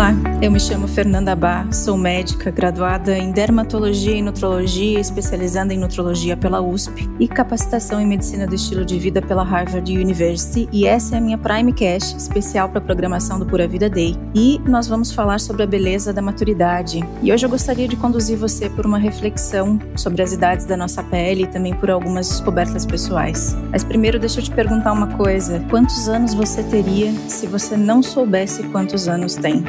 была. Eu me chamo Fernanda Bá, sou médica graduada em dermatologia e nutrologia, especializando em nutrologia pela USP e capacitação em medicina do estilo de vida pela Harvard University. E essa é a minha Prime Cash, especial para a programação do Pura Vida Day. E nós vamos falar sobre a beleza da maturidade. E hoje eu gostaria de conduzir você por uma reflexão sobre as idades da nossa pele e também por algumas descobertas pessoais. Mas primeiro deixa eu te perguntar uma coisa: quantos anos você teria se você não soubesse quantos anos tem?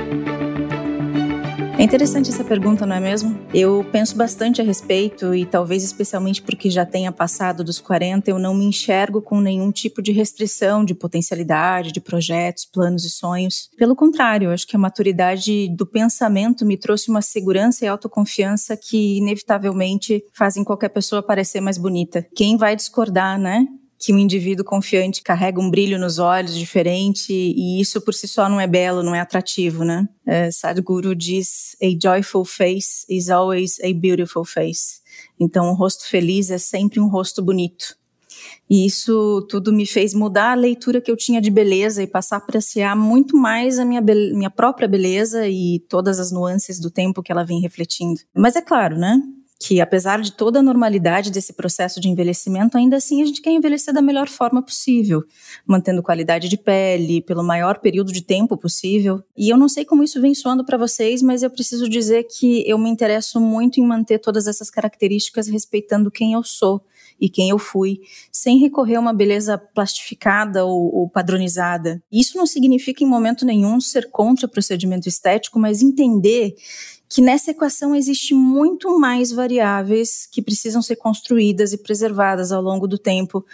É interessante essa pergunta, não é mesmo? Eu penso bastante a respeito e talvez especialmente porque já tenha passado dos 40, eu não me enxergo com nenhum tipo de restrição de potencialidade, de projetos, planos e sonhos. Pelo contrário, acho que a maturidade do pensamento me trouxe uma segurança e autoconfiança que inevitavelmente fazem qualquer pessoa parecer mais bonita. Quem vai discordar, né? Que um indivíduo confiante carrega um brilho nos olhos diferente e isso por si só não é belo, não é atrativo, né? É, Sadhguru diz: A joyful face is always a beautiful face. Então, um rosto feliz é sempre um rosto bonito. E isso tudo me fez mudar a leitura que eu tinha de beleza e passar a apreciar muito mais a minha, minha própria beleza e todas as nuances do tempo que ela vem refletindo. Mas é claro, né? Que apesar de toda a normalidade desse processo de envelhecimento, ainda assim a gente quer envelhecer da melhor forma possível, mantendo qualidade de pele pelo maior período de tempo possível. E eu não sei como isso vem soando para vocês, mas eu preciso dizer que eu me interesso muito em manter todas essas características respeitando quem eu sou e quem eu fui, sem recorrer a uma beleza plastificada ou, ou padronizada. Isso não significa em momento nenhum ser contra o procedimento estético, mas entender que nessa equação existe muito mais variáveis que precisam ser construídas e preservadas ao longo do tempo,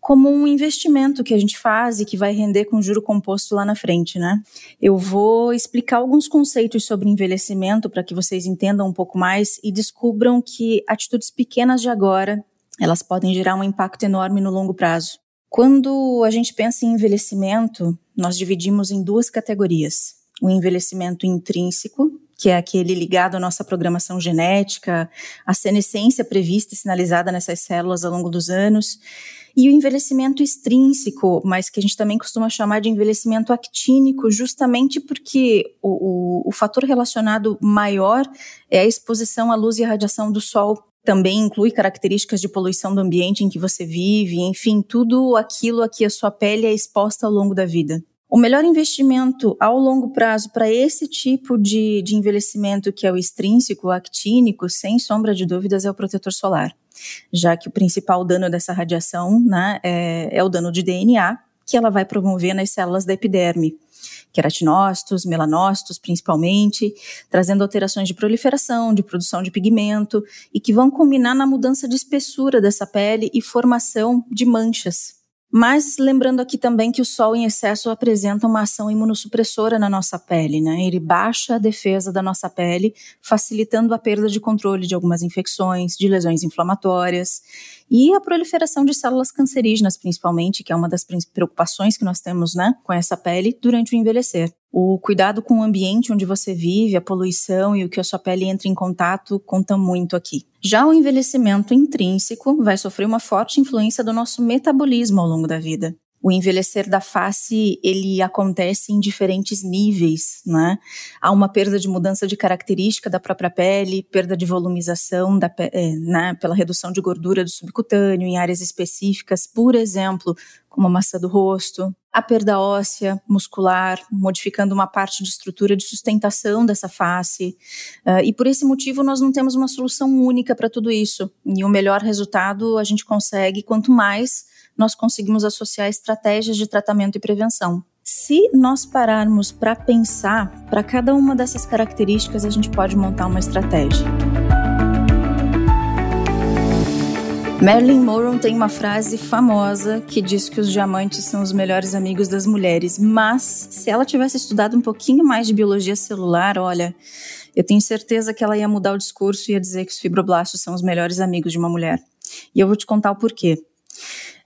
como um investimento que a gente faz e que vai render com juro composto lá na frente, né? Eu vou explicar alguns conceitos sobre envelhecimento para que vocês entendam um pouco mais e descubram que atitudes pequenas de agora, elas podem gerar um impacto enorme no longo prazo. Quando a gente pensa em envelhecimento, nós dividimos em duas categorias: o envelhecimento intrínseco, que é aquele ligado à nossa programação genética, à senescência prevista e sinalizada nessas células ao longo dos anos, e o envelhecimento extrínseco, mas que a gente também costuma chamar de envelhecimento actínico, justamente porque o, o, o fator relacionado maior é a exposição à luz e à radiação do sol. Também inclui características de poluição do ambiente em que você vive, enfim, tudo aquilo a que a sua pele é exposta ao longo da vida. O melhor investimento ao longo prazo para esse tipo de, de envelhecimento, que é o extrínseco, o actínico, sem sombra de dúvidas, é o protetor solar, já que o principal dano dessa radiação né, é, é o dano de DNA, que ela vai promover nas células da epiderme queratinócitos, melanócitos principalmente, trazendo alterações de proliferação, de produção de pigmento e que vão combinar na mudança de espessura dessa pele e formação de manchas. Mas lembrando aqui também que o sol em excesso apresenta uma ação imunossupressora na nossa pele, né? Ele baixa a defesa da nossa pele, facilitando a perda de controle de algumas infecções, de lesões inflamatórias e a proliferação de células cancerígenas, principalmente, que é uma das preocupações que nós temos, né, com essa pele durante o envelhecer. O cuidado com o ambiente onde você vive, a poluição e o que a sua pele entra em contato conta muito aqui. Já o envelhecimento intrínseco vai sofrer uma forte influência do nosso metabolismo ao longo da vida o envelhecer da face ele acontece em diferentes níveis, né? Há uma perda de mudança de característica da própria pele, perda de volumização da é, né, pela redução de gordura do subcutâneo em áreas específicas, por exemplo, como a maçã do rosto, a perda óssea, muscular, modificando uma parte de estrutura de sustentação dessa face. Uh, e por esse motivo nós não temos uma solução única para tudo isso. E o melhor resultado a gente consegue quanto mais nós conseguimos associar estratégias de tratamento e prevenção. Se nós pararmos para pensar, para cada uma dessas características a gente pode montar uma estratégia. Marilyn Monroe tem uma frase famosa que diz que os diamantes são os melhores amigos das mulheres, mas se ela tivesse estudado um pouquinho mais de biologia celular, olha, eu tenho certeza que ela ia mudar o discurso e ia dizer que os fibroblastos são os melhores amigos de uma mulher. E eu vou te contar o porquê.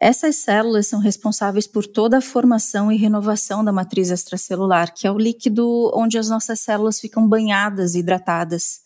Essas células são responsáveis por toda a formação e renovação da matriz extracelular, que é o líquido onde as nossas células ficam banhadas e hidratadas.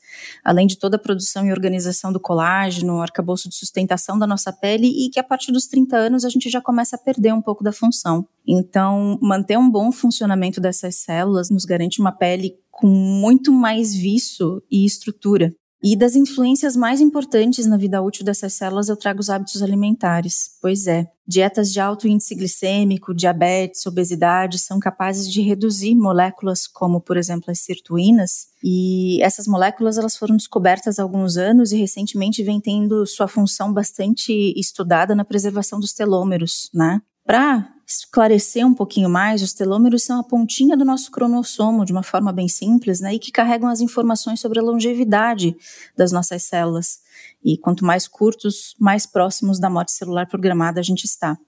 além de toda a produção e organização do colágeno, arcabouço de sustentação da nossa pele e que a partir dos 30 anos a gente já começa a perder um pouco da função. Então, manter um bom funcionamento dessas células nos garante uma pele com muito mais viço e estrutura. E das influências mais importantes na vida útil dessas células, eu trago os hábitos alimentares. Pois é, dietas de alto índice glicêmico, diabetes, obesidade são capazes de reduzir moléculas como, por exemplo, as sirtuínas. E essas moléculas elas foram descobertas há alguns anos e recentemente vem tendo sua função bastante estudada na preservação dos telômeros, né? Para esclarecer um pouquinho mais, os telômeros são a pontinha do nosso cromossomo, de uma forma bem simples, né, e que carregam as informações sobre a longevidade das nossas células. E quanto mais curtos, mais próximos da morte celular programada a gente está.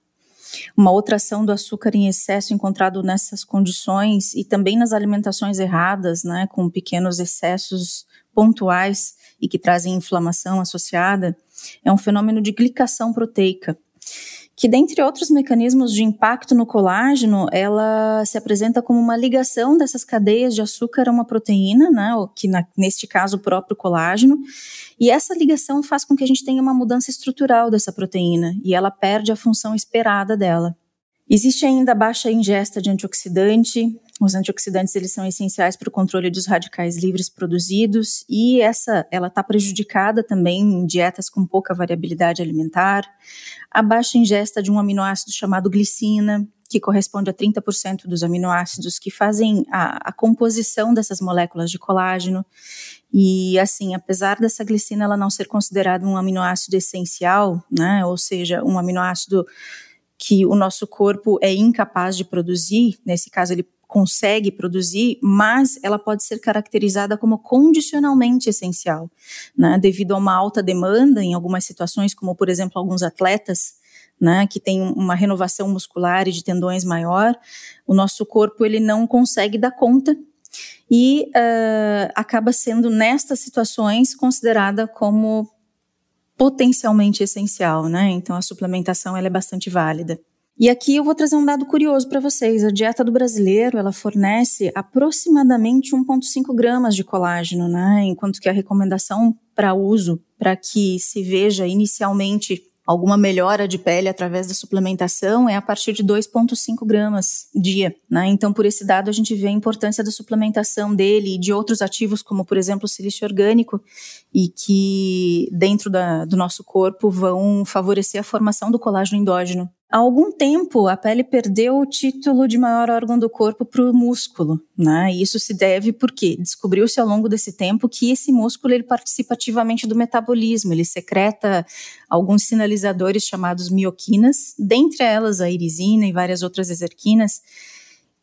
Uma outra ação do açúcar em excesso encontrado nessas condições e também nas alimentações erradas, né, com pequenos excessos pontuais e que trazem inflamação associada, é um fenômeno de glicação proteica que dentre outros mecanismos de impacto no colágeno, ela se apresenta como uma ligação dessas cadeias de açúcar a uma proteína, né, que na, neste caso o próprio colágeno, e essa ligação faz com que a gente tenha uma mudança estrutural dessa proteína, e ela perde a função esperada dela. Existe ainda baixa ingesta de antioxidante. Os antioxidantes eles são essenciais para o controle dos radicais livres produzidos e essa ela está prejudicada também em dietas com pouca variabilidade alimentar. A baixa ingesta de um aminoácido chamado glicina, que corresponde a 30% dos aminoácidos que fazem a, a, composição dessas moléculas de colágeno. E assim, apesar dessa glicina ela não ser considerada um aminoácido essencial, né, ou seja, um aminoácido que o nosso corpo é incapaz de produzir, nesse caso ele consegue produzir, mas ela pode ser caracterizada como condicionalmente essencial, né, devido a uma alta demanda em algumas situações, como por exemplo alguns atletas, né, que têm uma renovação muscular e de tendões maior, o nosso corpo ele não consegue dar conta e uh, acaba sendo nestas situações considerada como potencialmente essencial, né? Então a suplementação ela é bastante válida. E aqui eu vou trazer um dado curioso para vocês. A dieta do brasileiro ela fornece aproximadamente 1,5 gramas de colágeno, né? Enquanto que a recomendação para uso, para que se veja inicialmente alguma melhora de pele através da suplementação é a partir de 2,5 gramas dia. Né? Então, por esse dado, a gente vê a importância da suplementação dele e de outros ativos, como, por exemplo, o silício orgânico, e que dentro da, do nosso corpo vão favorecer a formação do colágeno endógeno. Há algum tempo, a pele perdeu o título de maior órgão do corpo para o músculo, né? E isso se deve porque descobriu-se ao longo desse tempo que esse músculo ele participa ativamente do metabolismo, ele secreta alguns sinalizadores chamados mioquinas, dentre elas a irisina e várias outras exerquinas,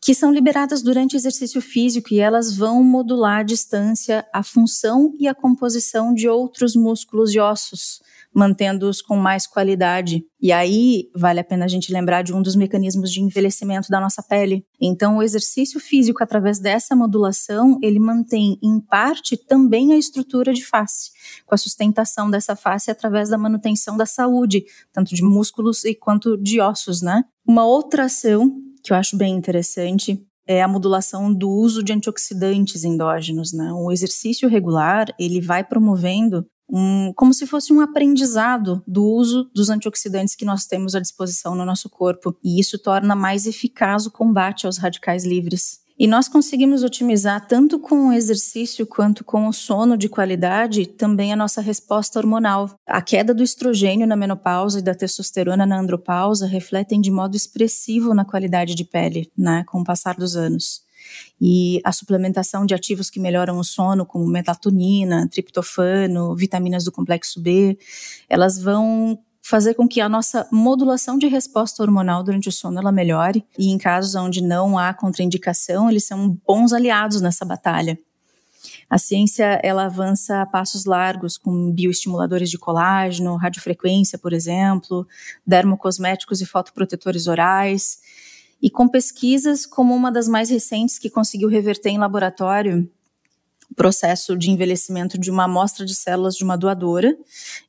que são liberadas durante exercício físico e elas vão modular a distância, a função e a composição de outros músculos e ossos, mantendo-os com mais qualidade. E aí vale a pena a gente lembrar de um dos mecanismos de envelhecimento da nossa pele. Então, o exercício físico, através dessa modulação, ele mantém, em parte, também a estrutura de face, com a sustentação dessa face através da manutenção da saúde, tanto de músculos e quanto de ossos, né? Uma outra ação que eu acho bem interessante é a modulação do uso de antioxidantes endógenos, né? O exercício regular, ele vai promovendo um, como se fosse um aprendizado do uso dos antioxidantes que nós temos à disposição no nosso corpo, e isso torna mais eficaz o combate aos radicais livres. E nós conseguimos otimizar tanto com o exercício quanto com o sono de qualidade também a nossa resposta hormonal. A queda do estrogênio na menopausa e da testosterona na andropausa refletem de modo expressivo na qualidade de pele, né, com o passar dos anos. E a suplementação de ativos que melhoram o sono, como melatonina, triptofano, vitaminas do complexo B, elas vão fazer com que a nossa modulação de resposta hormonal durante o sono ela melhore e em casos onde não há contraindicação, eles são bons aliados nessa batalha. A ciência ela avança a passos largos com bioestimuladores de colágeno, radiofrequência, por exemplo, dermocosméticos e fotoprotetores orais, e com pesquisas como uma das mais recentes que conseguiu reverter em laboratório processo de envelhecimento de uma amostra de células de uma doadora,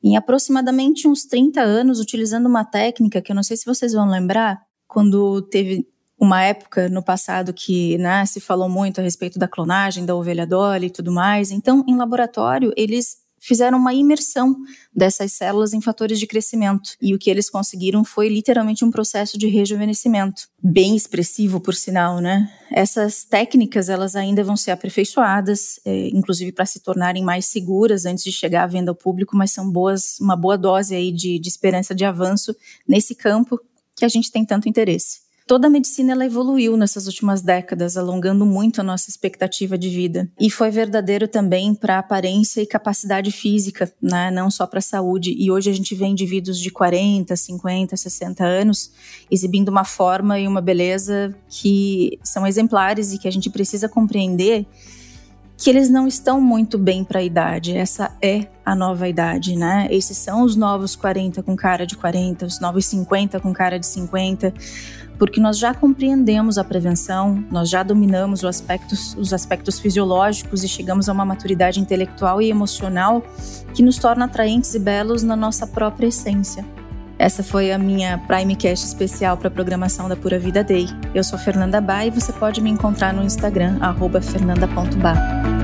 em aproximadamente uns 30 anos, utilizando uma técnica que eu não sei se vocês vão lembrar, quando teve uma época no passado que né, se falou muito a respeito da clonagem, da ovelha Dolly e tudo mais. Então, em laboratório, eles fizeram uma imersão dessas células em fatores de crescimento. E o que eles conseguiram foi literalmente um processo de rejuvenescimento. Bem expressivo, por sinal, né? Essas técnicas, elas ainda vão ser aperfeiçoadas, é, inclusive para se tornarem mais seguras antes de chegar à venda ao público, mas são boas, uma boa dose aí de, de esperança de avanço nesse campo que a gente tem tanto interesse. Toda a medicina ela evoluiu nessas últimas décadas, alongando muito a nossa expectativa de vida. E foi verdadeiro também para aparência e capacidade física, né? não só para a saúde. E hoje a gente vê indivíduos de 40, 50, 60 anos exibindo uma forma e uma beleza que são exemplares e que a gente precisa compreender que eles não estão muito bem para a idade. Essa é a nova idade, né? Esses são os novos 40 com cara de 40, os novos 50 com cara de 50 porque nós já compreendemos a prevenção, nós já dominamos os aspectos, os aspectos fisiológicos e chegamos a uma maturidade intelectual e emocional que nos torna atraentes e belos na nossa própria essência. Essa foi a minha Primecast especial para a programação da Pura Vida Day. Eu sou Fernanda Ba e você pode me encontrar no Instagram, fernanda.ba.